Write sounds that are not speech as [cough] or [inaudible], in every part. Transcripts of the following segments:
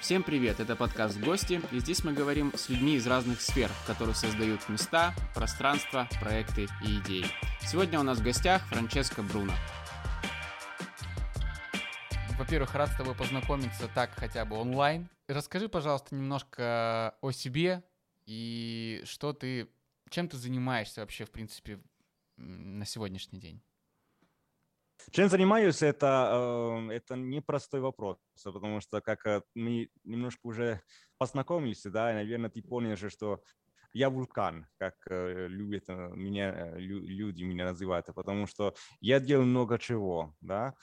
Всем привет, это подкаст «Гости», и здесь мы говорим с людьми из разных сфер, которые создают места, пространства, проекты и идеи. Сегодня у нас в гостях Франческо Бруно. Во-первых, рад с тобой познакомиться так хотя бы онлайн. Расскажи, пожалуйста, немножко о себе и что ты, чем ты занимаешься вообще, в принципе, на сегодняшний день. Чем занимаюсь, это, э, это непростой вопрос, потому что как э, мы немножко уже [laughs] познакомились, да, и, наверное, ты понял же, что я вулкан, как э, любят э, меня, э, люди меня называют, потому что я делаю много чего, да.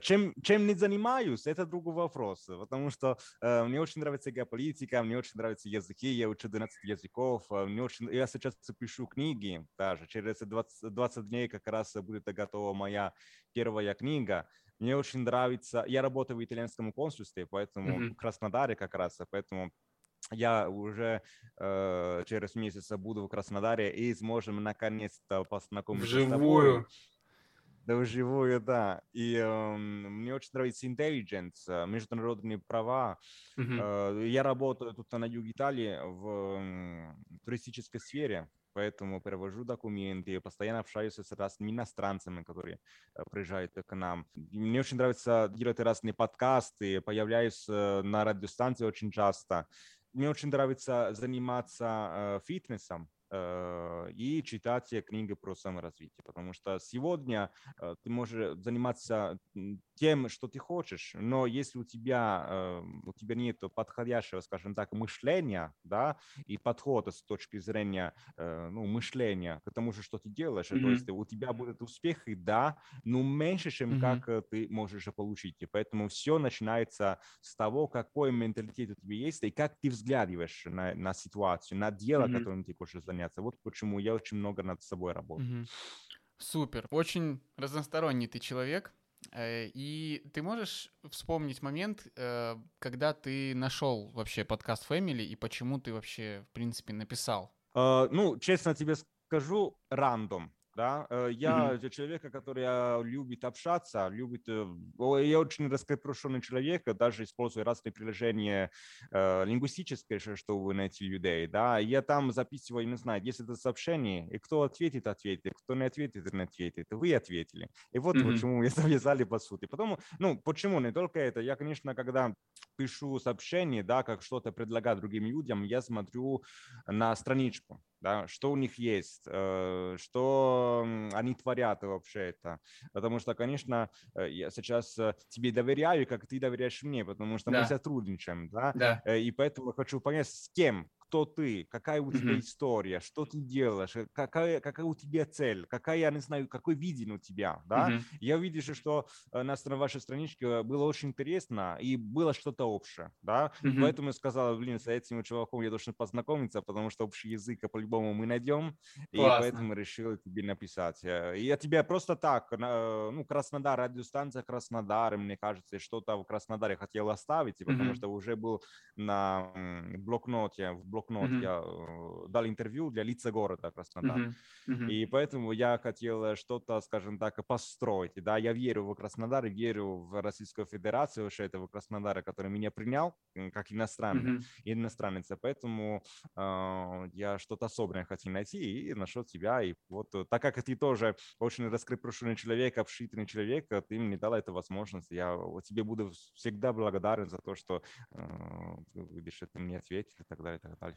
Чем, чем не занимаюсь, это другой вопрос, потому что мне очень нравится геополитика, мне очень нравятся языки, я учу 12 языков, мне очень, я сейчас пишу книги, даже через 20, 20 дней как раз будет готова моя первая книга, мне очень нравится, я работаю в итальянском консульстве, поэтому mm-hmm. в Краснодаре как раз, поэтому я уже э, через месяц буду в Краснодаре и сможем наконец-то познакомиться Вживую. Да, вживую, да. И э, мне очень нравится intelligence, э, международные права. Uh-huh. Э, я работаю тут на юге Италии в э, туристической сфере, поэтому перевожу документы, постоянно общаюсь с разными иностранцами, которые э, приезжают к нам. Мне очень нравится делать разные подкасты, появляюсь э, на радиостанции очень часто мне очень нравится заниматься э, фитнесом, и читать книги про саморазвитие, потому что сегодня э, ты можешь заниматься тем, что ты хочешь, но если у тебя, э, у тебя нет подходящего, скажем так, мышления, да, и подхода с точки зрения, ну, мышления к тому же, что ты делаешь, mm-hmm. то есть у тебя будут успехи, да, но меньше, чем mm-hmm. как ты можешь получить, и поэтому все начинается с того, какой менталитет у тебя есть, и как ты взглядываешь на, на ситуацию, на дело, mm-hmm. которым ты хочешь заняться заняться. Вот почему я очень много над собой работаю. Угу. Супер. Очень разносторонний ты человек. Э, и ты можешь вспомнить момент, э, когда ты нашел вообще подкаст Family и почему ты вообще, в принципе, написал? Uh, ну, честно тебе скажу, рандом да, э, я mm-hmm. человека, который э, любит общаться, любит, э, я очень раскрепощенный человек, даже использую разные приложения э, лингвистические, чтобы найти людей, да, я там записываю, не знаю, если это сообщение, и кто ответит, ответит, кто не ответит, не ответит, вы ответили, и вот mm-hmm. почему мы [laughs] завязали по сути, потом, ну, почему, не только это, я, конечно, когда пишу сообщение, да, как что-то предлагаю другим людям, я смотрю на страничку, да, что у них есть, э, что они творят вообще это. Потому что, конечно, э, я сейчас э, тебе доверяю, как ты доверяешь мне, потому что да. мы сотрудничаем, да? да, и поэтому хочу понять, с кем, кто ты, какая у тебя mm-hmm. история, что ты делаешь, э, какая, какая у тебя цель, какая, я не знаю, какой видение у тебя, да. Mm-hmm. Я увидел, что э, на, вашей страничке было очень интересно и было что-то общее, да. Mm-hmm. Поэтому я сказал, блин, с этим чуваком я должен познакомиться, потому что общий язык по-любому мы найдем, Классно. и поэтому решил тебе написать. Э, я тебе просто так, ну, Краснодар, радиостанция Краснодар, мне кажется, что-то в Краснодаре хотел оставить, потому mm-hmm. что уже был на блокноте, в блокнот, mm-hmm. я э, дал интервью для лица города Краснодар. Mm-hmm. Mm-hmm. И поэтому я хотел э, что-то, скажем так, построить. Да, я верю в Краснодар, верю в Российскую Федерацию, вообще этого Краснодара, который меня принял как иностранный, mm-hmm. иностранец. Поэтому э, я что-то особенное хотел найти и нашел тебя. И вот э, так как ты тоже очень раскрепощенный человек, обшитый человек, ты мне дал эту возможность. Я тебе буду всегда благодарен за то, что э, видишь, ты мне ответил и так далее, и так далее.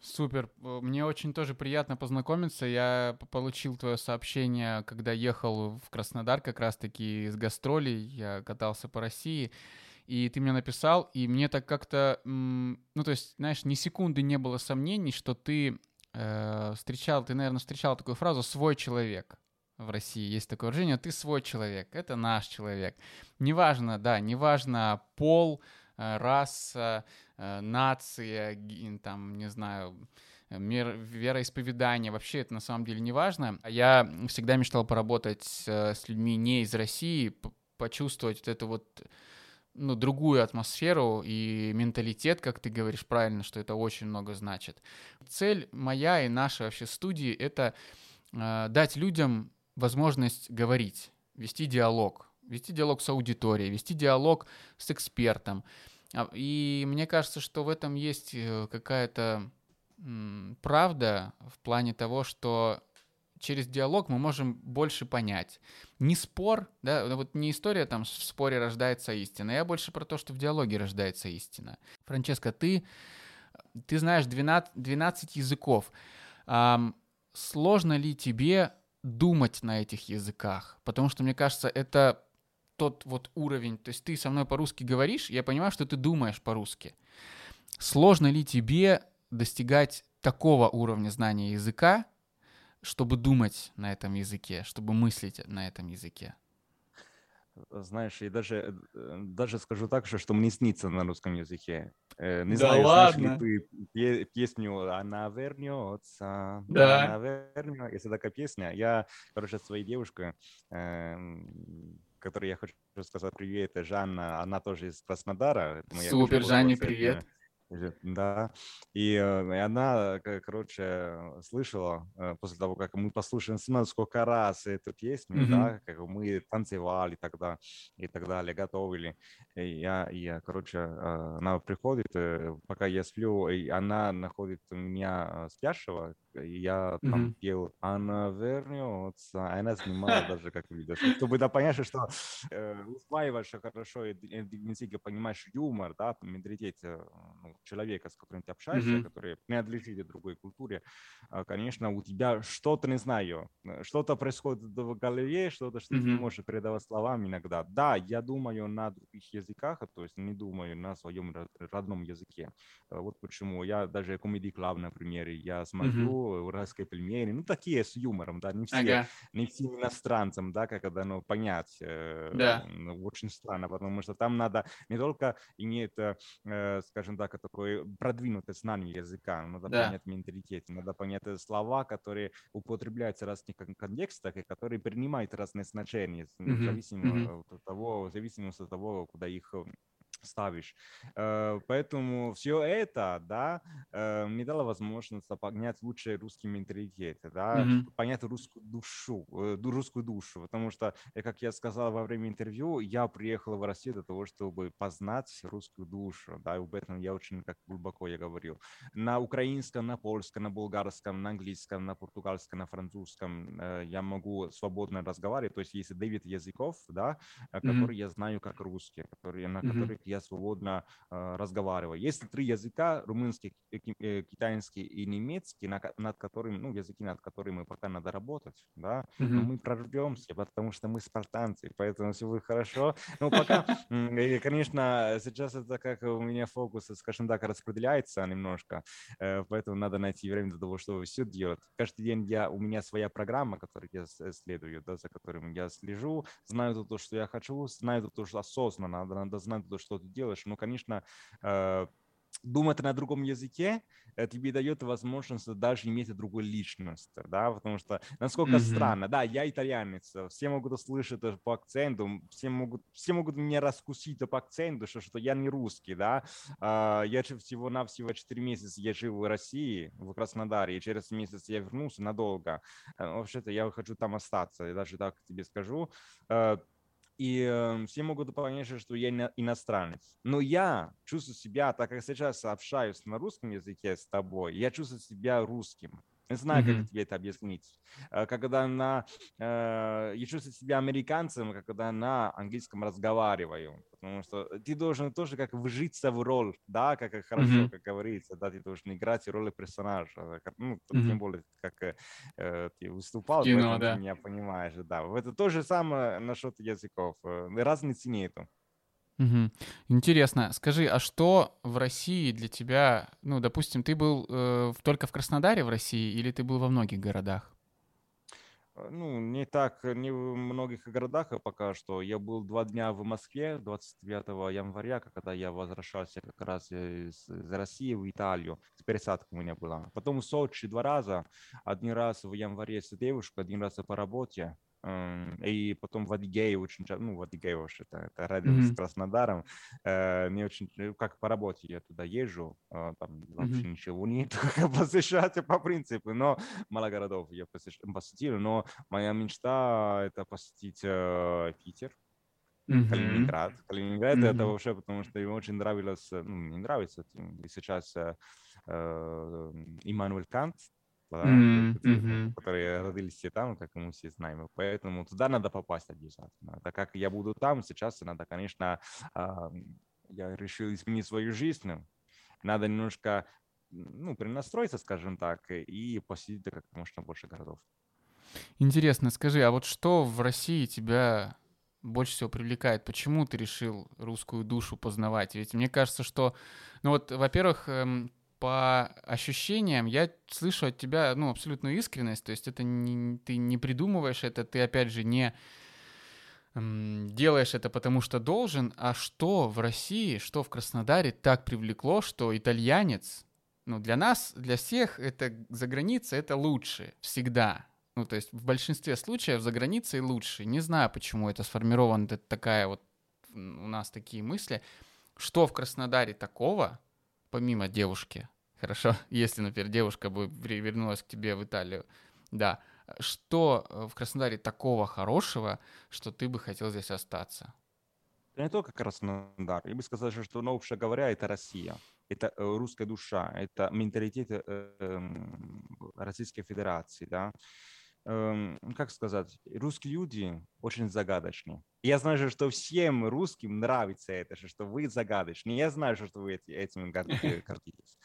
Супер. Э, мне очень тоже приятно познакомиться. Я получил твое сообщение, когда ехал в Краснодар как раз-таки из гастролей. Я катался по России. И ты мне написал, и мне так как-то, ну, то есть, знаешь, ни секунды не было сомнений, что ты э, встречал, ты, наверное, встречал такую фразу «свой человек» в России. Есть такое выражение «ты свой человек», это наш человек. Неважно, да, неважно пол, раса, Э, нация, там, не знаю, мир, вероисповедание, вообще это на самом деле не важно. Я всегда мечтал поработать с людьми не из России, почувствовать вот эту вот ну, другую атмосферу и менталитет, как ты говоришь правильно, что это очень много значит. Цель моя и нашей вообще студии — это э, дать людям возможность говорить, вести диалог, вести диалог с аудиторией, вести диалог с экспертом, А, и мне кажется, что в этом есть э, какая-то правда в плане того, что через диалог мы можем больше понять. Не спор, да, вот не история там в споре рождается истина, я больше про то, что в диалоге рождается истина. Франческа, ты, ты знаешь 12, 12 языков. Um, сложно ли тебе думать на этих языках? Потому что, мне кажется, это тот вот уровень, то есть ты со мной по-русски говоришь, я понимаю, что ты думаешь по-русски. Сложно ли тебе достигать такого уровня знания языка, чтобы думать на этом языке, чтобы мыслить на этом языке? Знаешь, и даже, э, даже скажу так, что, что мне снится на русском языке. Э, не да знаю, ладно. ли ты песню «Она вернется», да. «Она вернется», если такая песня. Я, короче, своей девушкой, эм, которой я хочу сказать привет, Жанна, она тоже из Краснодара. Супер, Жанне, привет. Да, и, э, и она, короче, слышала э, после того, как мы послушали сколько раз эту песню, mm-hmm. да, как мы танцевали тогда и так далее, готовили. И я, я, короче, э, она приходит, пока я сплю, и она находит меня спящего, и я там mm-hmm. пел «Она вернется», а она снимала [laughs] даже как видео, чтобы да, понять, что э, усваиваешь хорошо и, и, понимаешь юмор, да, менталитет ну, человека, с которым ты общаешься, mm-hmm. который принадлежит другой культуре, а, конечно, у тебя что-то, не знаю, э, что-то происходит в голове, что-то, что mm-hmm. ты не можешь передавать словами иногда. Да, я думаю на других языках, то есть не думаю на своем родном языке. Э, вот почему я даже комедий клаб, например, я смотрю mm-hmm. уральские пельмени, ну такие с юмором, да, не все, ага. не всем иностранцам, да, как это, ну, понять. Э, да. Ну, очень странно, потому что там надо не только иметь, скажем так, такое продвинутое знание языка, надо да. понять менталитет, надо понять слова, которые употребляются в разных контекстах и которые принимают разные значения, mm-hmm. в зависимости mm-hmm. от того, в зависимости от того, куда их ставишь. Э, поэтому все это, да, э, мне дало возможность понять лучше русский менталитет, да, mm-hmm. понять русскую душу, э, русскую душу, потому что, как я сказал во время интервью, я приехал в Россию для того, чтобы познать русскую душу, да, и об этом я очень как глубоко я говорил. На украинском, на польском, на болгарском, на английском, на португальском, на французском я могу свободно разговаривать, то есть есть 9 языков, да, которые mm-hmm. я знаю как русские, которые, на mm-hmm. которых я свободно э, разговариваю. Есть три языка, румынский, э, э, китайский и немецкий, на, над которыми, ну, языки, над которыми пока надо работать, да, mm-hmm. но мы прорвемся, потому что мы спартанцы, поэтому все будет хорошо. Но пока, [laughs] конечно, сейчас это как у меня фокус, скажем так, распределяется немножко, поэтому надо найти время для того, чтобы все делать. Каждый день я, у меня своя программа, которой я следую, да, за которым я слежу, знаю то, что я хочу, знаю то, что осознанно, надо, надо знать то, что ты делаешь. Ну, конечно, э, думать на другом языке э, тебе дает возможность даже иметь другую личность, да, потому что насколько mm-hmm. странно, да, я итальянец, все могут услышать по акценту, все могут, все могут меня раскусить по акценту, что, что я не русский, да, а, я всего-навсего 4 месяца я жил в России, в Краснодаре, и через месяц я вернулся надолго, э, вообще-то я хочу там остаться, я даже так тебе скажу, и э, все могут понять, что я иностранец. Но я чувствую себя, так как сейчас общаюсь на русском языке с тобой, я чувствую себя русским. Не знаю, mm-hmm. как тебе это объяснить. Э, когда на, э, я чувствую себя американцем, когда на английском разговариваю. Потому что ты должен тоже как вжиться в роль, да, как хорошо, mm-hmm. как говорится, да, ты должен играть роль персонажа. Ну, mm-hmm. тем более, как э, ты выступал, Кино, да. ты меня понимаешь. Да, это то же самое насчет языков. Э, разницы нету. Угу. Интересно. Скажи, а что в России для тебя, ну, допустим, ты был э, только в Краснодаре в России или ты был во многих городах? Э, ну, не так, не в многих городах пока что. Я был два дня в Москве 29 января, когда я возвращался как раз из, из России в Италию. С пересадкой у меня была. Потом в Сочи два раза. Один раз в январе с девушкой, один раз по работе. И потом в Адыгее очень часто, ну, в Адыгее уж это, это рядом mm-hmm. с Краснодаром, э, не очень, как по работе я туда езжу, э, там вообще mm-hmm. ничего нет, [laughs] посещать по принципу, но мало городов я посетил, но моя мечта это посетить э, Питер, mm-hmm. Калининград. Калининград mm-hmm. это вообще потому, что ему очень нравилось, ну, не нравится, и сейчас э, Иммануэль Кант, да, mm-hmm. которые родились все там, как мы все знаем. Поэтому туда надо попасть обязательно. Так как я буду там, сейчас надо, конечно, я решил изменить свою жизнь. Надо немножко ну, перенастроиться, скажем так, и посетить как можно больше городов. Интересно, скажи, а вот что в России тебя больше всего привлекает? Почему ты решил русскую душу познавать? Ведь мне кажется, что, ну вот, во-первых, эм, по ощущениям я слышу от тебя, ну, абсолютную искренность, то есть это не, ты не придумываешь это, ты, опять же, не делаешь это потому, что должен, а что в России, что в Краснодаре так привлекло, что итальянец, ну, для нас, для всех это за границей это лучше всегда. Ну, то есть в большинстве случаев за границей лучше. Не знаю, почему это сформирована такая вот у нас такие мысли. Что в Краснодаре такого, помимо девушки, хорошо, [laughs] если, например, девушка бы вернулась к тебе в Италию, да, что э, в Краснодаре такого хорошего, что ты бы хотел здесь остаться? Это не только Краснодар. Я бы сказал, что, ну, вообще говоря, это Россия. Это э, русская душа, это менталитет э, эм, Российской Федерации, да. Эм, как сказать, русские люди очень загадочны. Я знаю, что всем русским нравится это, что вы загадочны. Я знаю, что вы этим [laughs] гордитесь.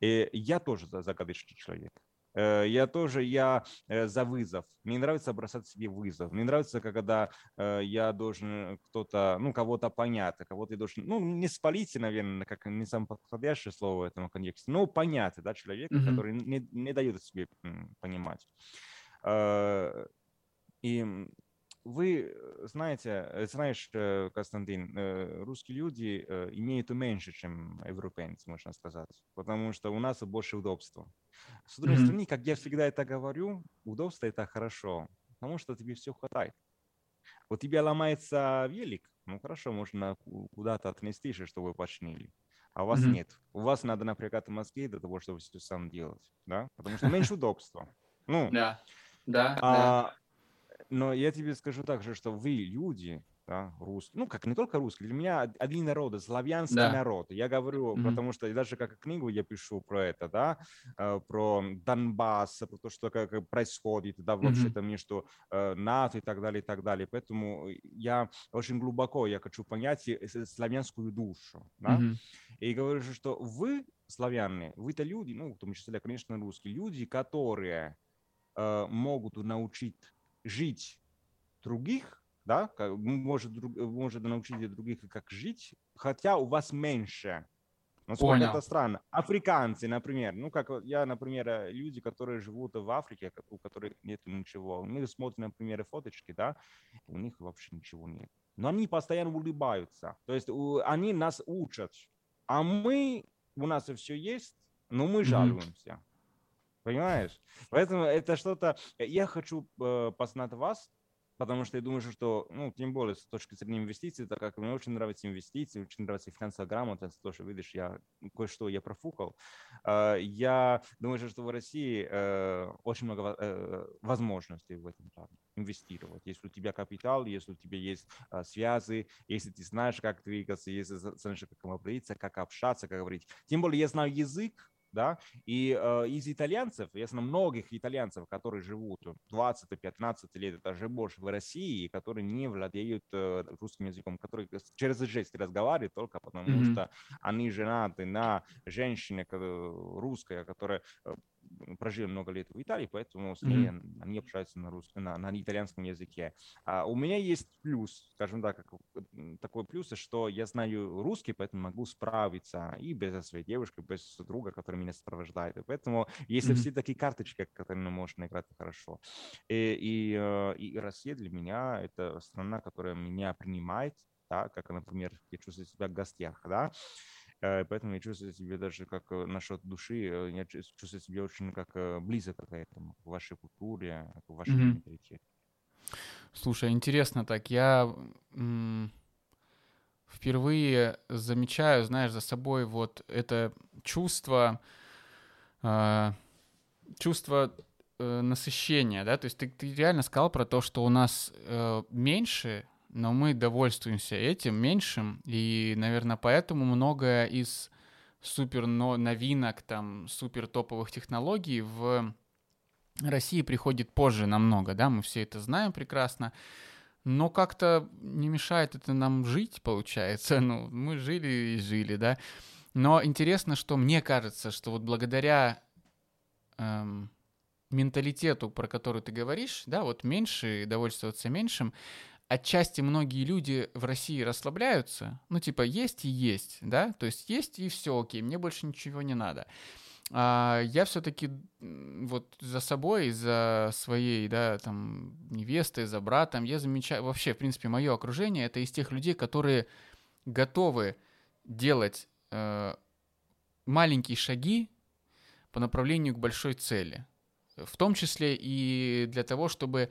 И я тоже загадочный человек. Э, я тоже, я э, за вызов. Мне нравится бросать себе вызов. Мне нравится, когда э, я должен кто-то, ну, кого-то понять, а кого-то я должен, ну, не спалить, наверное, как не самое подходящее слово в этом контексте, но понять, да, человека, mm-hmm. который не, не дает себе понимать. И вы знаете, знаешь, Константин, русские люди имеют меньше, чем европейцы, можно сказать, потому что у нас больше удобства. С другой mm-hmm. стороны, как я всегда это говорю, удобство это хорошо, потому что тебе все хватает. У тебя ломается велик, ну хорошо, можно куда-то отнести, чтобы починили. А у вас mm-hmm. нет. У вас надо напрягать мозги для того, чтобы все сам делать, да? Потому что меньше удобства. Ну, [laughs] да, да, а, да. Но я тебе скажу также, что вы люди, да, русский, ну, как не только русский, для меня один народ, славянский да. народ. Я говорю, mm-hmm. потому что даже как книгу я пишу про это, да, э, про Донбасс, про то, что как происходит, да, вообще там между э, НАТО и так далее, и так далее. Поэтому я очень глубоко, я хочу понять славянскую душу, да, mm-hmm. и говорю, что вы, славяне, вы-то люди, ну, в том числе, конечно, русские люди, которые могут научить жить других, да, может, друг, может научить других, как жить, хотя у вас меньше. Насколько Понял. это странно. Африканцы, например, ну, как я, например, э, люди, которые живут в Африке, у которых нет ничего, мы смотрим, например, фоточки, да, у них вообще ничего нет. Но они постоянно улыбаются. То есть у, они нас учат. А мы, у нас все есть, но мы жалуемся. Mm-hmm. Понимаешь? Поэтому это что-то... Я хочу э, познать вас, потому что я думаю, что, ну, тем более с точки зрения инвестиций, так как мне очень нравятся инвестиции, очень нравится финансовая грамотность, то, что, видишь, я кое-что я профукал. Э, я думаю, что в России э, очень много э, возможностей в этом плане инвестировать. Если у тебя капитал, если у тебя есть связи, если ты знаешь, как двигаться, если знаешь, как обратиться, как общаться, как говорить. Тем более я знаю язык, да, и э, из итальянцев, я знаю многих итальянцев, которые живут 20-15 лет, даже больше в России, которые не владеют э, русским языком, которые через жесть разговаривают только потому, mm-hmm. что они женаты на женщине русской, которая э, прожили много лет в Италии, поэтому с ней mm-hmm. они общаются на, русском, на, на итальянском языке. А у меня есть плюс, скажем так, как, такой плюс, что я знаю русский, поэтому могу справиться и без своей девушки, без друга, который меня сопровождает. И поэтому если mm-hmm. все такие карточки, которые можно играть хорошо. И, и, э, и Россия для меня это страна, которая меня принимает, да, как, например, я чувствую себя в гостях, да, Э, поэтому я чувствую себя даже как э, насчет души, э, я чувствую себя очень как близко к этому, к вашей культуре, к вашему mm-hmm. менталитету. Слушай, интересно так, я м- впервые замечаю, знаешь, за собой вот это чувство, э, чувство э, насыщения, да, то есть ты, ты реально сказал про то, что у нас э, меньше но мы довольствуемся этим меньшим, и, наверное, поэтому многое из супер новинок, там, супер топовых технологий в России приходит позже намного, да, мы все это знаем прекрасно, но как-то не мешает это нам жить, получается, [laughs] ну, мы жили и жили, да, но интересно, что мне кажется, что вот благодаря эм, менталитету, про который ты говоришь, да, вот меньше, довольствоваться меньшим, отчасти многие люди в России расслабляются, ну, типа, есть и есть, да, то есть есть и все окей, мне больше ничего не надо. А я все-таки вот за собой, за своей, да, там, невестой, за братом, я замечаю, вообще, в принципе, мое окружение, это из тех людей, которые готовы делать э, маленькие шаги по направлению к большой цели. В том числе и для того, чтобы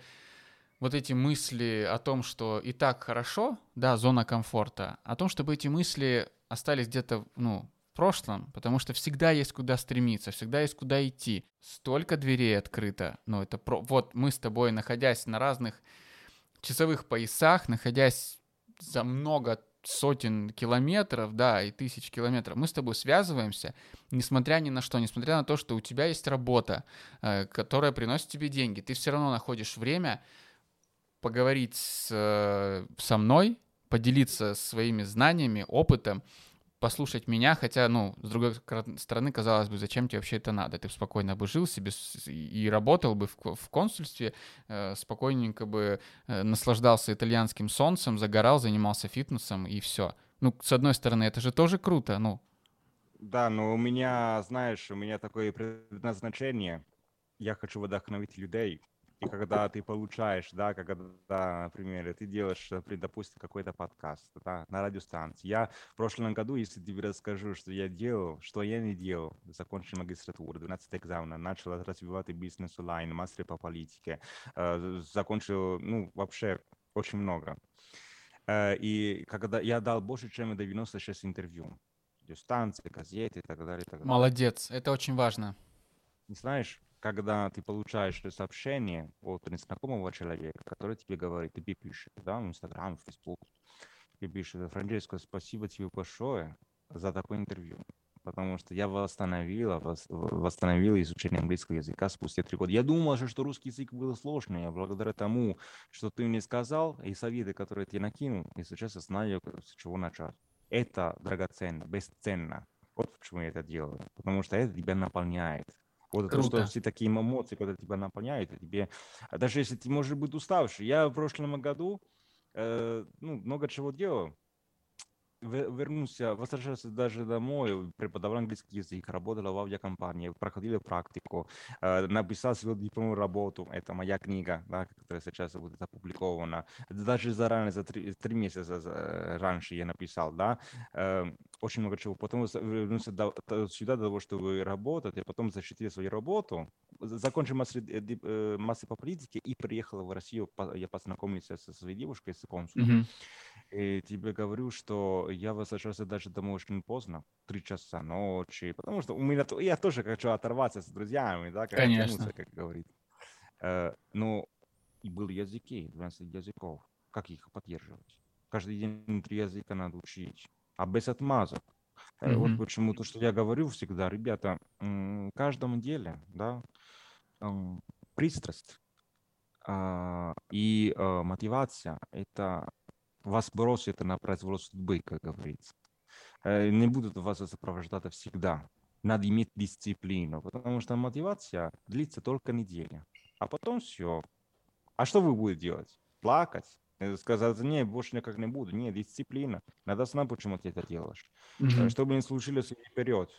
вот эти мысли о том, что и так хорошо, да, зона комфорта, о том, чтобы эти мысли остались где-то, ну, в прошлом, потому что всегда есть куда стремиться, всегда есть куда идти. Столько дверей открыто, ну, это про... Вот мы с тобой, находясь на разных часовых поясах, находясь за много сотен километров, да, и тысяч километров, мы с тобой связываемся, несмотря ни на что, несмотря на то, что у тебя есть работа, э, которая приносит тебе деньги, ты все равно находишь время поговорить с, э, со мной, поделиться своими знаниями, опытом, послушать меня, хотя, ну, с другой стороны, казалось бы, зачем тебе вообще это надо? Ты спокойно бы жил себе и работал бы в, консульстве, э, спокойненько бы э, наслаждался итальянским солнцем, загорал, занимался фитнесом и все. Ну, с одной стороны, это же тоже круто, ну. Да, но у меня, знаешь, у меня такое предназначение. Я хочу вдохновить людей, и когда ты получаешь, да, когда, например, ты делаешь, допустим, какой-то подкаст да, на радиостанции. Я в прошлом году, если тебе расскажу, что я делал, что я не делал, закончил магистратуру, 12 экзамена, начал развивать бизнес онлайн, мастер по политике, э, закончил, ну, вообще очень много. Э, и когда я дал больше, чем 96 интервью, радиостанции, газеты и так далее. И так далее. Молодец, это очень важно. Не знаешь, когда ты получаешь сообщение от незнакомого человека, который тебе говорит, тебе пишет, да, в Инстаграм, в Фейсбук, тебе пишет, Франческо, спасибо тебе большое за такое интервью, потому что я восстановила, восстановила изучение английского языка спустя три года. Я думал, что русский язык был сложный, а благодаря тому, что ты мне сказал, и советы, которые я тебе накинул, я сейчас знаю, с чего начать. Это драгоценно, бесценно. Вот почему я это делаю. Потому что это тебя наполняет. Вот Круто. это, что все такие эмоции, когда тебя наполняют, тебе, а даже если ты можешь быть уставший. Я в прошлом году э, ну, много чего делал, вернулся, возвращался даже домой, преподавал английский язык, работал в авиакомпании, проходил практику, э, написал свою дипломную работу, это моя книга, да, которая сейчас будет опубликована. Даже заранее, за три, три месяца раньше я написал, да, э, очень много чего. Потом вернулся сюда для того, чтобы работать, и потом защитил свою работу, закончил мастер, э, мастер по политике и приехал в Россию, я познакомился со своей девушкой, с консулом. Mm-hmm. И тебе говорю, что я возвращался даже домой очень поздно, три часа ночи, потому что у меня я тоже хочу оторваться с друзьями, да, как Конечно. как говорит. Э, но и был языки, 12 языков. Как их поддерживать? Каждый день три языка надо учить, а без отмазок. Mm-hmm. Вот почему то, что я говорю всегда, ребята, в каждом деле, да, пристрасть а, и а, мотивация – это вас бросит на произвол судьбы, как говорится. Э, не будут вас сопровождать всегда. Надо иметь дисциплину, потому что мотивация длится только неделя. А потом все. А что вы будете делать? Плакать? Э, сказать, не, больше никак не буду. Нет, дисциплина. Надо знать, почему ты это делаешь. Mm-hmm. Чтобы не случилось вперед.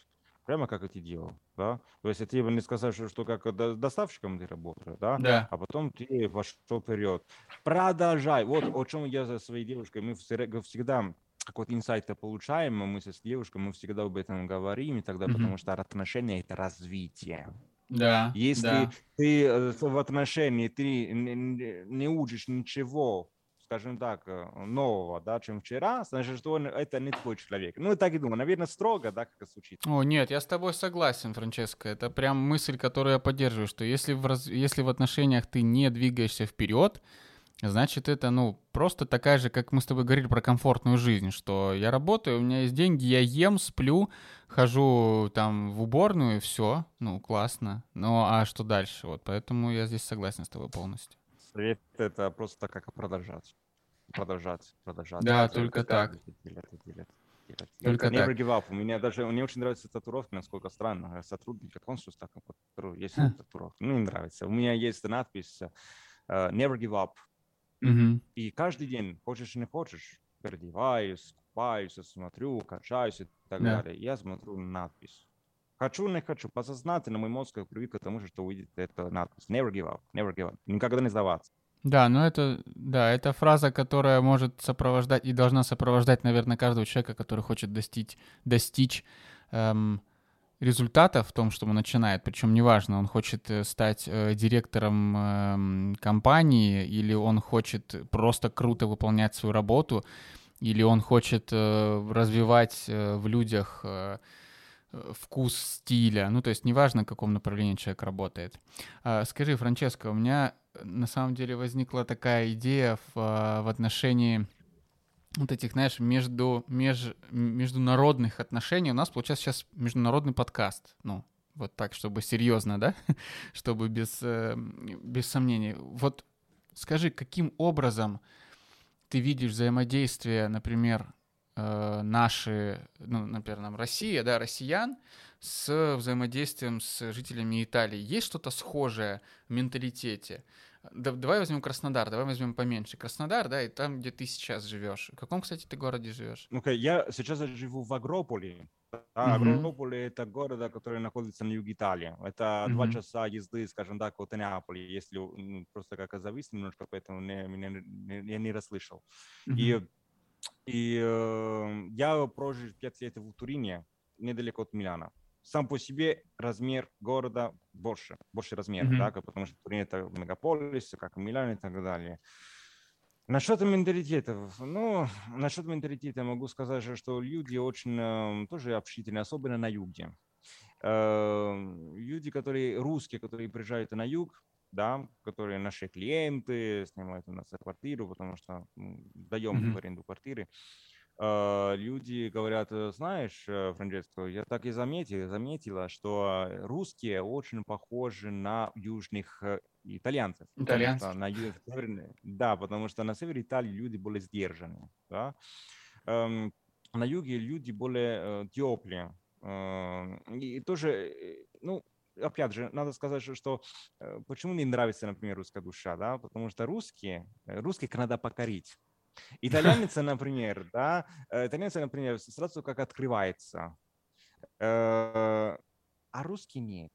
Прямо как это делал, да? То есть тебе не сказать, что, что как доставщиком ты работаешь, да? Да. А потом ты пошел вперед. Продолжай. Вот о чем я за своей девушкой. Мы всегда какой-то инсайт получаем, мы с девушкой, мы всегда об этом говорим, и тогда, mm-hmm. потому что отношения — это развитие. Да, Если да. ты э, в отношении, ты не, не учишь ничего скажем так, э, нового, да, чем вчера, значит, что он, это не твой человек. Ну, так и думаю, наверное, строго, да, как это звучит. О, нет, я с тобой согласен, Франческо. Это прям мысль, которую я поддерживаю, что если в, раз... если в отношениях ты не двигаешься вперед, значит, это, ну, просто такая же, как мы с тобой говорили про комфортную жизнь, что я работаю, у меня есть деньги, я ем, сплю, хожу там в уборную, и все, ну, классно. Ну, а что дальше? Вот, поэтому я здесь согласен с тобой полностью. Совет — это просто как продолжать. Продолжать, продолжать. Да, только так. Только Never так. give up. У меня даже, мне очень нравится татуировка, насколько странно. Сотрудник консульства, есть татуировка. Ну, не нравится. У меня есть надпись uh, Never give up. Mm-hmm. И каждый день, хочешь или не хочешь, переодеваюсь, купаюсь, смотрю, качаюсь и так yeah. далее. Я смотрю надпись. Хочу, не хочу. Подсознательно мой мозг привык к тому, что увидит эту надпись. Never give up, never give up. Никогда не сдаваться. Да, ну это, да, это фраза, которая может сопровождать и должна сопровождать, наверное, каждого человека, который хочет достичь, достичь эм, результата в том, что он начинает. Причем неважно, он хочет э, стать э, директором э, компании или он хочет просто круто выполнять свою работу, или он хочет э, развивать э, в людях э, вкус стиля. Ну, то есть неважно, в каком направлении человек работает. А, скажи, Франческо, у меня на самом деле возникла такая идея в, а, в отношении вот этих, знаешь, между, меж, международных отношений. У нас получается сейчас международный подкаст. Ну, вот так, чтобы серьезно, да? [laughs] чтобы без, э, без сомнений. Вот скажи, каким образом ты видишь взаимодействие, например, э, наши, ну, например, нам Россия, да, россиян, с взаимодействием с жителями Италии. Есть что-то схожее в менталитете? Да, давай возьмем Краснодар, давай возьмем поменьше. Краснодар, да, и там, где ты сейчас живешь. В каком, кстати, ты городе живешь? Ну, okay, я сейчас живу в Агрополе. А, mm-hmm. Агрополе это город, который находится на юге Италии. Это mm-hmm. два часа езды, скажем так, от Неаполя, если ну, просто как завис немножко, поэтому не, меня, не, я не расслышал. Mm-hmm. И, и э, я прожил пять лет в Турине, недалеко от Милана сам по себе размер города больше, больше размер, mm-hmm. да, потому что Турин это мегаполис, как Милан и так далее. Насчет менталитета, ну, насчет менталитета могу сказать, что люди очень э, тоже общительные, особенно на юге. Э, люди, которые русские, которые приезжают на юг, да, которые наши клиенты, снимают у нас квартиру, потому что даем mm-hmm. в аренду квартиры. А, люди говорят, «Э, знаешь, э, Франческо, я так и заметил, заметила, что русские очень похожи на южных э, итальянцев. Итальянцев? На юг, да, потому что на севере Италии люди более сдержанные. Да? Эм, на юге люди более теплые. Эм, и тоже, ну, опять же, надо сказать, что почему мне нравится, например, русская душа, да, потому что русские, русских надо покорить. Итальянец, например, да, э, итальянец, например, сразу как открывается, э, а русский нет.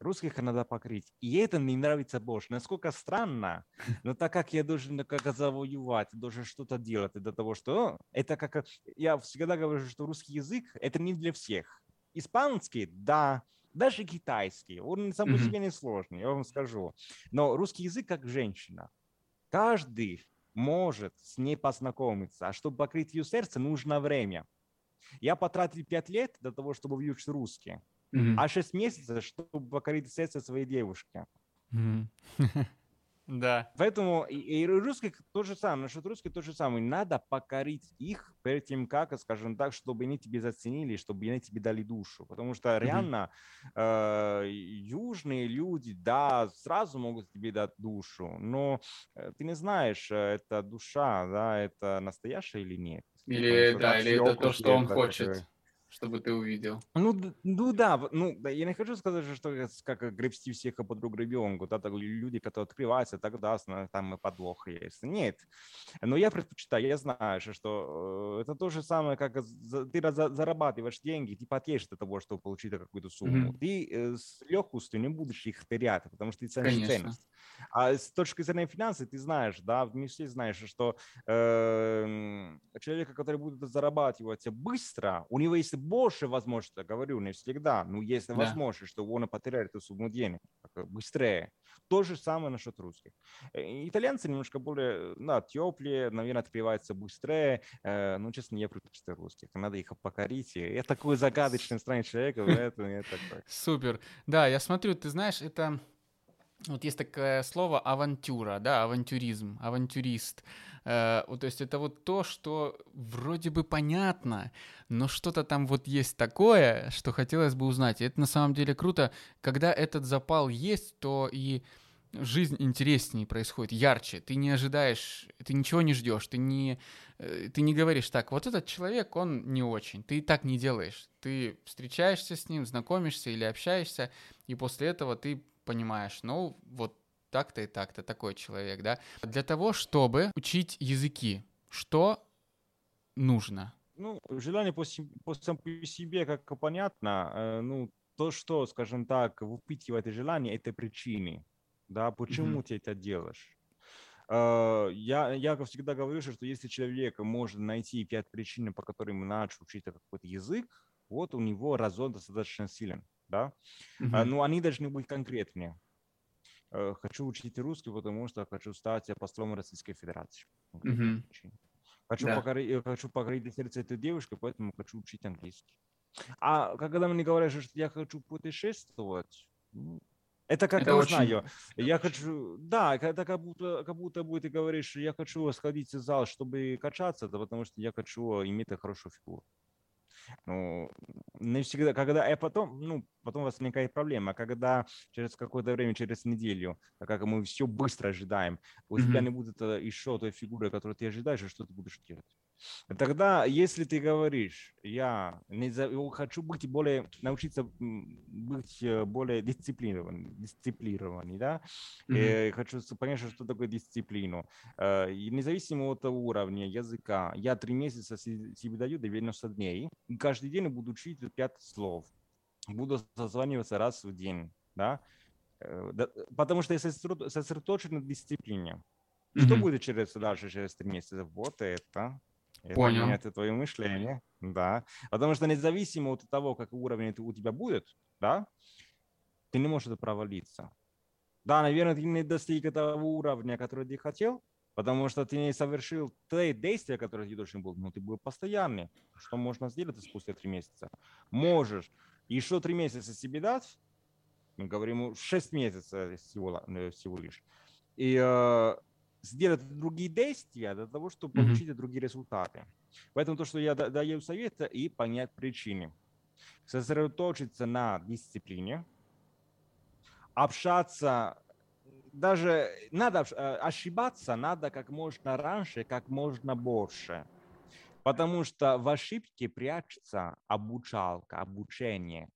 Русских надо покрыть. И это мне нравится больше. Насколько странно, но так как я должен как завоевать, должен что-то делать для того, что это как... Я всегда говорю, что русский язык – это не для всех. Испанский – да, даже китайский. Он сам по себе не сложный, я вам скажу. Но русский язык как женщина. Каждый может с ней познакомиться. А чтобы покрыть ее сердце, нужно время. Я потратил пять лет для того, чтобы выучить русский, mm-hmm. а шесть месяцев, чтобы покорить сердце своей девушки. Mm-hmm. [laughs] Да. Поэтому и, и русских то же самое, насчет русских то же самое. Надо покорить их перед тем, как, скажем так, чтобы они тебе заценили, чтобы они тебе дали душу. Потому что реально э, южные люди, да, сразу могут тебе дать душу, но э, ты не знаешь, э, это душа, да, это настоящая или нет. Или, да, или это то, что он хочет. Такое чтобы ты увидел. Ну, ну да, ну я не хочу сказать, что как гребсти всех под гребенку, да, так люди, которые открываются, тогда там и подвох есть. Нет, но я предпочитаю, я знаю, что э, это то же самое, как ты зарабатываешь деньги, ты потеешь от того, чтобы получить какую-то сумму. Mm-hmm. Ты э, с легкостью не будешь их терять, потому что ты ценишь ценность. А с точки зрения финансов ты знаешь, да, не все знаешь, что э, человека, который будет зарабатывать быстро, у него есть больше возможностей, говорю, не всегда, но есть да. возможность, что он потеряет эту сумму денег быстрее. То же самое насчет русских. Э, итальянцы немножко более, да, теплее, наверное, открываются быстрее, э, но, честно, я предпочитаю русских. Надо их покорить. Я такой загадочный, странный человек, я. Супер. Да, я смотрю, ты знаешь, это вот есть такое слово авантюра, да, авантюризм, авантюрист. Э, вот, то есть это вот то, что вроде бы понятно, но что-то там вот есть такое, что хотелось бы узнать. И это на самом деле круто. Когда этот запал есть, то и жизнь интереснее происходит, ярче. Ты не ожидаешь, ты ничего не ждешь, ты не, э, ты не говоришь так, вот этот человек, он не очень. Ты так не делаешь. Ты встречаешься с ним, знакомишься или общаешься, и после этого ты понимаешь, ну, вот так-то и так-то, такой человек, да. Для того, чтобы учить языки, что нужно? Ну, желание по, по, по себе, как понятно, э, ну, то, что, скажем так, выпитывает желание, это причины, да, почему mm-hmm. ты это делаешь. Э, я, я всегда говорю, что если человек может найти пять причин, по которым начал учить какой-то язык, вот у него разон достаточно силен да, mm-hmm. но они должны быть конкретнее. Э, хочу учить русский, потому что хочу стать послом Российской Федерации. Mm-hmm. Хочу, да. покорить, э, хочу покорить сердце этой девушки, поэтому хочу учить английский. А когда мне говорят, что я хочу путешествовать, ну, это как, это я очень... знаю, я хочу, да, это как будто, как будто бы ты говоришь, я хочу сходить в зал, чтобы качаться, да, потому что я хочу иметь хорошую фигуру. Ну, не всегда, когда, и потом, ну, потом возникает проблема, когда через какое-то время, через неделю, так как мы все быстро ожидаем, у mm-hmm. тебя не будет э, еще той фигуры, которую ты ожидаешь, и что ты будешь делать? Тогда, если ты говоришь, я не за, хочу быть более, научиться быть э, более дисциплинированным, дисциплинированным, да, mm-hmm. хочу понять, что такое дисциплину. Э, и независимо от уровня языка, я три месяца себе даю 90 дней, и каждый день буду учить 5 слов, буду созваниваться раз в день, да, э, потому что я сосредоточен на дисциплине. Что mm-hmm. будет через дальше, через три месяца? Вот это. Это Понял. Это твое мышление, да. Потому что независимо от того, какой уровень у тебя будет, да, ты не можешь это провалиться. Да, наверное, ты не достиг этого уровня, который ты хотел, потому что ты не совершил те действия, которые ты должен был, но ты был постоянный. Что можно сделать спустя три месяца? Можешь еще три месяца себе дать, мы говорим 6 месяцев всего, э, всего лишь, и э, сделать другие действия для того, чтобы mm-hmm. получить другие результаты. Поэтому то, что я даю совет, и понять причины. Сосредоточиться на дисциплине, общаться, даже надо э, ошибаться, надо как можно раньше, как можно больше. Потому что в ошибке прячется обучалка, обучение.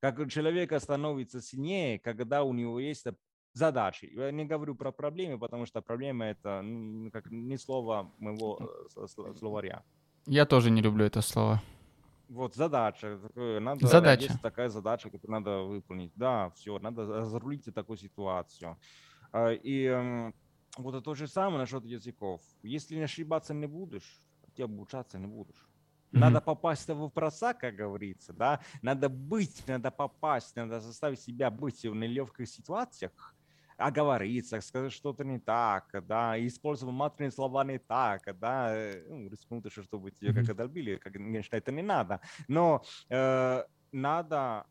Как у человека становится сильнее, когда у него есть задачи. Я не говорю про проблемы, потому что проблема это как не слово моего э, словаря. Я тоже не люблю это слово. Вот задача. Надо, задача. Есть такая задача, которую надо выполнить. Да, все, надо разрулить такую ситуацию. А, и вот это то же самое насчет языков. Если не ошибаться не будешь, ты обучаться не будешь. Надо mm-hmm. попасть в проса, как говорится, да. Надо быть, надо попасть, надо заставить себя быть в нелегких ситуациях, оговориться, сказать что-то не так, да, использовать матерные слова не так, да, э, ну, рискнуть, чтобы тебя как одолбили, конечно, это не надо, но э, надо,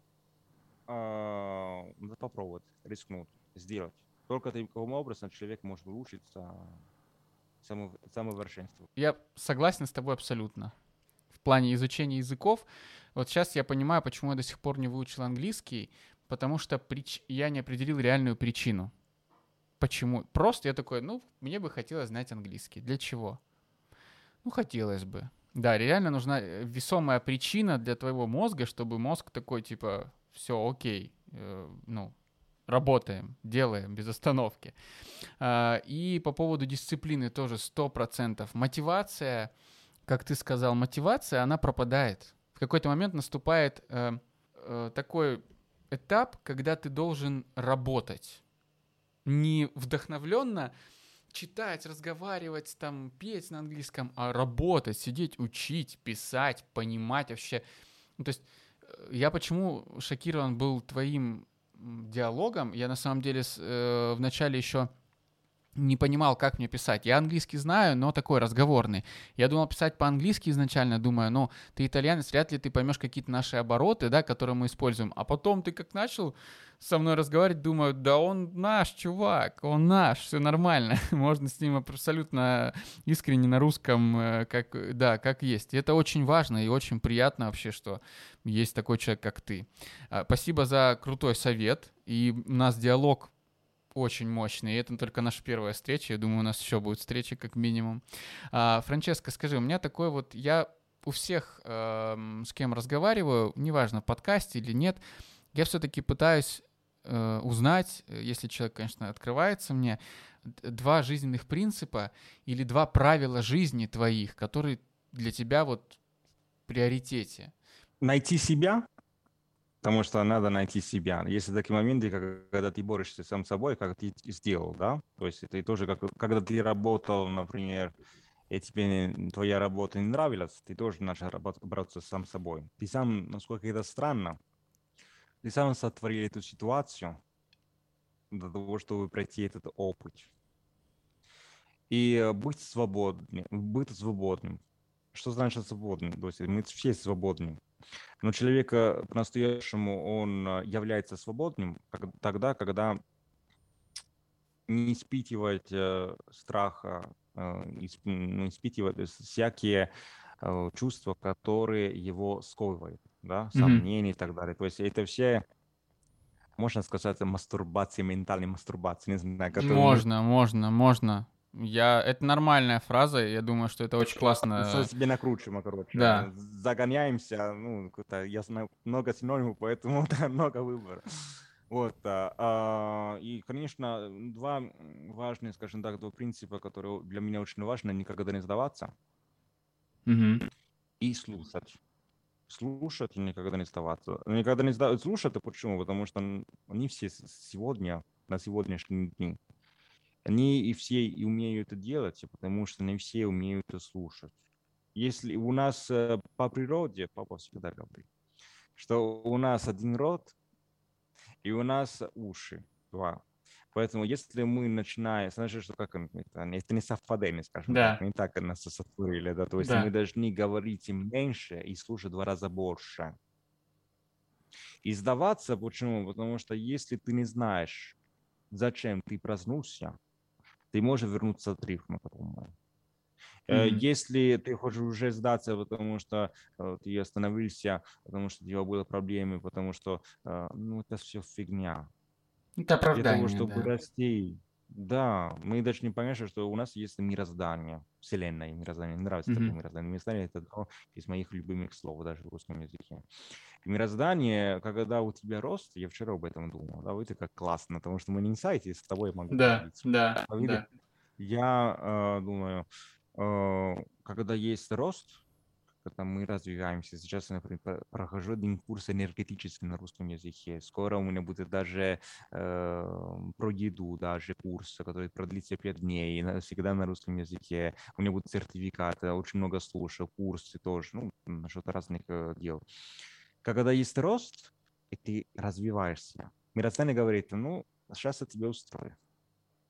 э, надо попробовать, рискнуть, сделать. Только таким образом человек может улучшиться само, самовершенству. Я согласен с тобой абсолютно. В плане изучения языков, вот сейчас я понимаю, почему я до сих пор не выучил английский, потому что прич... я не определил реальную причину. Почему? Просто я такой, ну, мне бы хотелось знать английский. Для чего? Ну, хотелось бы. Да, реально нужна э, весомая причина для твоего мозга, чтобы мозг такой, типа, все, окей, э, ну, работаем, делаем без остановки. Э, и по поводу дисциплины тоже 100%. Мотивация, как ты сказал, мотивация, она пропадает. В какой-то момент наступает э, э, такой этап, когда ты должен работать. Не вдохновленно читать, разговаривать, там, петь на английском, а работать, сидеть, учить, писать, понимать вообще. Ну, то есть э, я почему шокирован был твоим диалогом. Я на самом деле с, э, вначале еще не понимал, как мне писать. Я английский знаю, но такой разговорный. Я думал писать по-английски изначально, думаю, ну, ты итальянец, вряд ли ты поймешь какие-то наши обороты, да, которые мы используем. А потом ты как начал со мной разговаривать, думаю, да он наш чувак, он наш, все нормально. [laughs] Можно с ним абсолютно искренне на русском, э, как, да, как есть. И это очень важно и очень приятно вообще, что есть такой человек, как ты. А, спасибо за крутой совет. И у нас диалог очень мощный. И это только наша первая встреча. Я думаю, у нас еще будет встречи, как минимум. А, Франческа, скажи, у меня такой вот... Я у всех, э, с кем разговариваю, неважно, в подкасте или нет, я все-таки пытаюсь э, узнать, если человек, конечно, открывается мне, два жизненных принципа или два правила жизни твоих, которые для тебя вот в приоритете. Найти себя Потому что надо найти себя. Есть такие моменты, когда ты борешься сам собой, как ты сделал, да? То есть это тоже, как, когда ты работал, например, и тебе твоя работа не нравилась, ты тоже начал бороться сам собой. Ты сам, насколько это странно, ты сам сотворил эту ситуацию для того, чтобы пройти этот опыт. И быть свободным, быть свободным. Что значит свободным? То есть мы все свободны. Но человека по-настоящему он э, является свободным тогда, когда не испытывает э, страха, э, ну, испытывает всякие чувства, которые его сковывают, да, сомнения mm-hmm. и так далее. То есть это все можно сказать, мастурбация, ментальная мастурбация, не знаю. Которую... Можно, можно, можно. Я... Это нормальная фраза, я думаю, что это очень классно. Что себе накручиваем, короче. Да. Загоняемся, ну, я знаю много синонимов, поэтому [laughs] да, много выбора. Вот, а, а, и, конечно, два важные, скажем так, два принципа, которые для меня очень важны, никогда не сдаваться угу. и слушать. Слушать и никогда не сдаваться. Никогда не сдаваться. Слушать, почему? Потому что они все сегодня, на сегодняшний день, они и все и умеют это делать, потому что не все умеют это слушать. Если у нас э, по природе, папа всегда говорит, что у нас один рот и у нас уши два. Поэтому если мы начинаем, значит, что как это, это не совпадение, скажем да. так, не так нас сотворили, да, то есть да. мы должны говорить меньше и слушать два раза больше. И сдаваться почему? Потому что если ты не знаешь, зачем ты проснулся, ты можешь вернуться в рифму потом. Mm-hmm. Если ты хочешь уже сдаться, потому что э, ты остановился, потому что у тебя были проблемы, потому что э, ну, это все фигня. Это оправдание, Для того, чтобы да. расти, да, мы должны понять, что у нас есть мироздание, вселенная мироздание. Мне нравится mm-hmm. такое мироздание. Мироздание – это одно из моих любимых слов даже в русском языке. Мироздание, когда у тебя рост, я вчера об этом думал, да, это как классно, потому что мы не инсайты, с тобой могу Да, говорить. да, да. Я э, думаю, э, когда есть рост, когда мы развиваемся. Сейчас я, например, прохожу один курс энергетический на русском языке. Скоро у меня будет даже э, про еду, даже курс, который продлится 5 дней, всегда на русском языке. У меня будут сертификаты, очень много слушаю, курсы тоже, ну, насчет разных э, дел. Когда есть рост, и ты развиваешься, мироздание говорит, ну, сейчас я тебя устрою.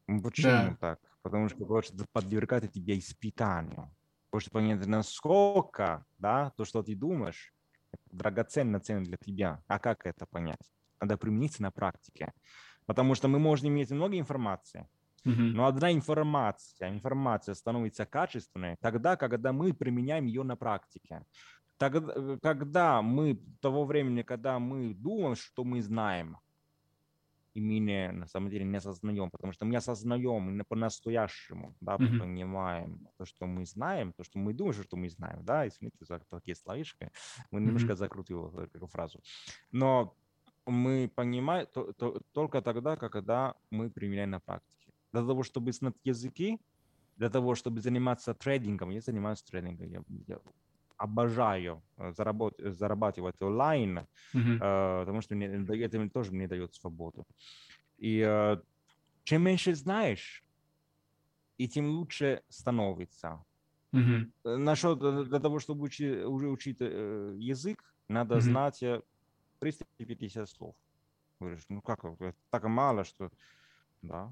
Почему да. так? Потому что хочет подвергать тебя испытанию. Хочет понять, насколько, да, то, что ты думаешь, драгоценно ценно для тебя. А как это понять? Надо применить на практике. Потому что мы можем иметь много информации, Uh-huh. Но одна информация, информация становится качественной тогда, когда мы применяем ее на практике. Тогда, э, когда мы, того времени, когда мы думаем, что мы знаем, и мы не, на самом деле не осознаем, потому что мы осознаем не по-настоящему, да, mm-hmm. понимаем то, что мы знаем, то, что мы думаем, что мы знаем, да, извините за такие словечки, мы mm-hmm. немножко закрутил эту фразу, но мы понимаем то, то, только тогда, когда мы применяем на практике. Для того, чтобы знать языки, для того, чтобы заниматься трейдингом, я занимаюсь трейдингом, я, я обожаю э, заработ- зарабатывать онлайн, mm-hmm. э, потому что мне, это тоже мне дает свободу. И э, чем меньше знаешь, и тем лучше становится. Mm-hmm. Насчет для того, чтобы учи, уже учить э, язык, надо mm-hmm. знать 350 слов. Говоришь, ну как, так мало, что... Да.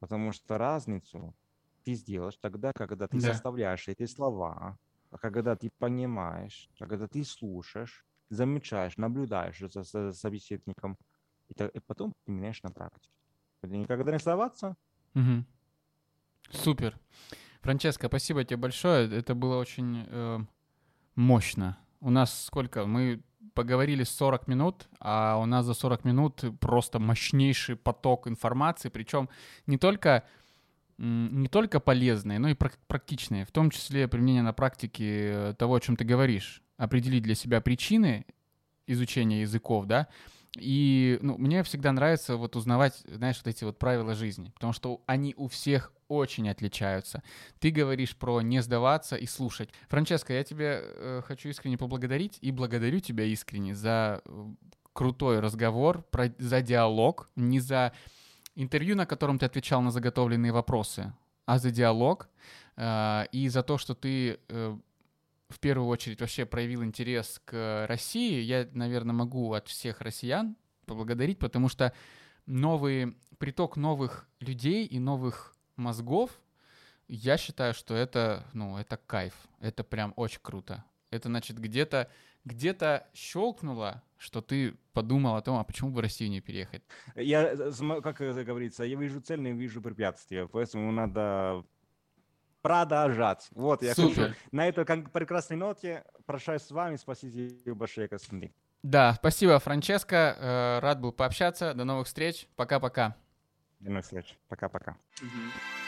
Потому что разницу ты сделаешь тогда, когда ты Да. составляешь эти слова, а когда ты понимаешь, когда ты слушаешь, замечаешь, наблюдаешь за, за собеседником, и, то- и потом применяешь на практике. Никогда не сдаваться. Мгм. Супер. Франческо, спасибо тебе большое. Это было очень э, мощно. У нас сколько? Мы поговорили 40 минут, а у нас за 40 минут просто мощнейший поток информации, причем не только не только полезные, но и прак- практичные, в том числе применение на практике того, о чем ты говоришь. Определить для себя причины изучения языков, да, и ну, мне всегда нравится вот узнавать, знаешь, вот эти вот правила жизни, потому что они у всех очень отличаются. Ты говоришь про не сдаваться и слушать. Франческо, я тебе э, хочу искренне поблагодарить и благодарю тебя искренне за э, крутой разговор, про, за диалог, не за интервью, на котором ты отвечал на заготовленные вопросы, а за диалог э, и за то, что ты э, в первую очередь вообще проявил интерес к России. Я, наверное, могу от всех россиян поблагодарить, потому что новый приток новых людей и новых мозгов, я считаю, что это, ну, это кайф, это прям очень круто. Это значит где-то где-то щелкнуло, что ты подумал о том, а почему бы в Россию не переехать. Я, э, см- как это говорится, я вижу цель, не вижу препятствия, поэтому надо продолжать. Вот, я Супер. хочу на этой прекрасной ноте прощаюсь с вами. Спасибо большое, Константин. Да, спасибо, Франческо. э, Рад был пообщаться. До новых встреч. Пока-пока. До новых встреч. Пока-пока. Мгм.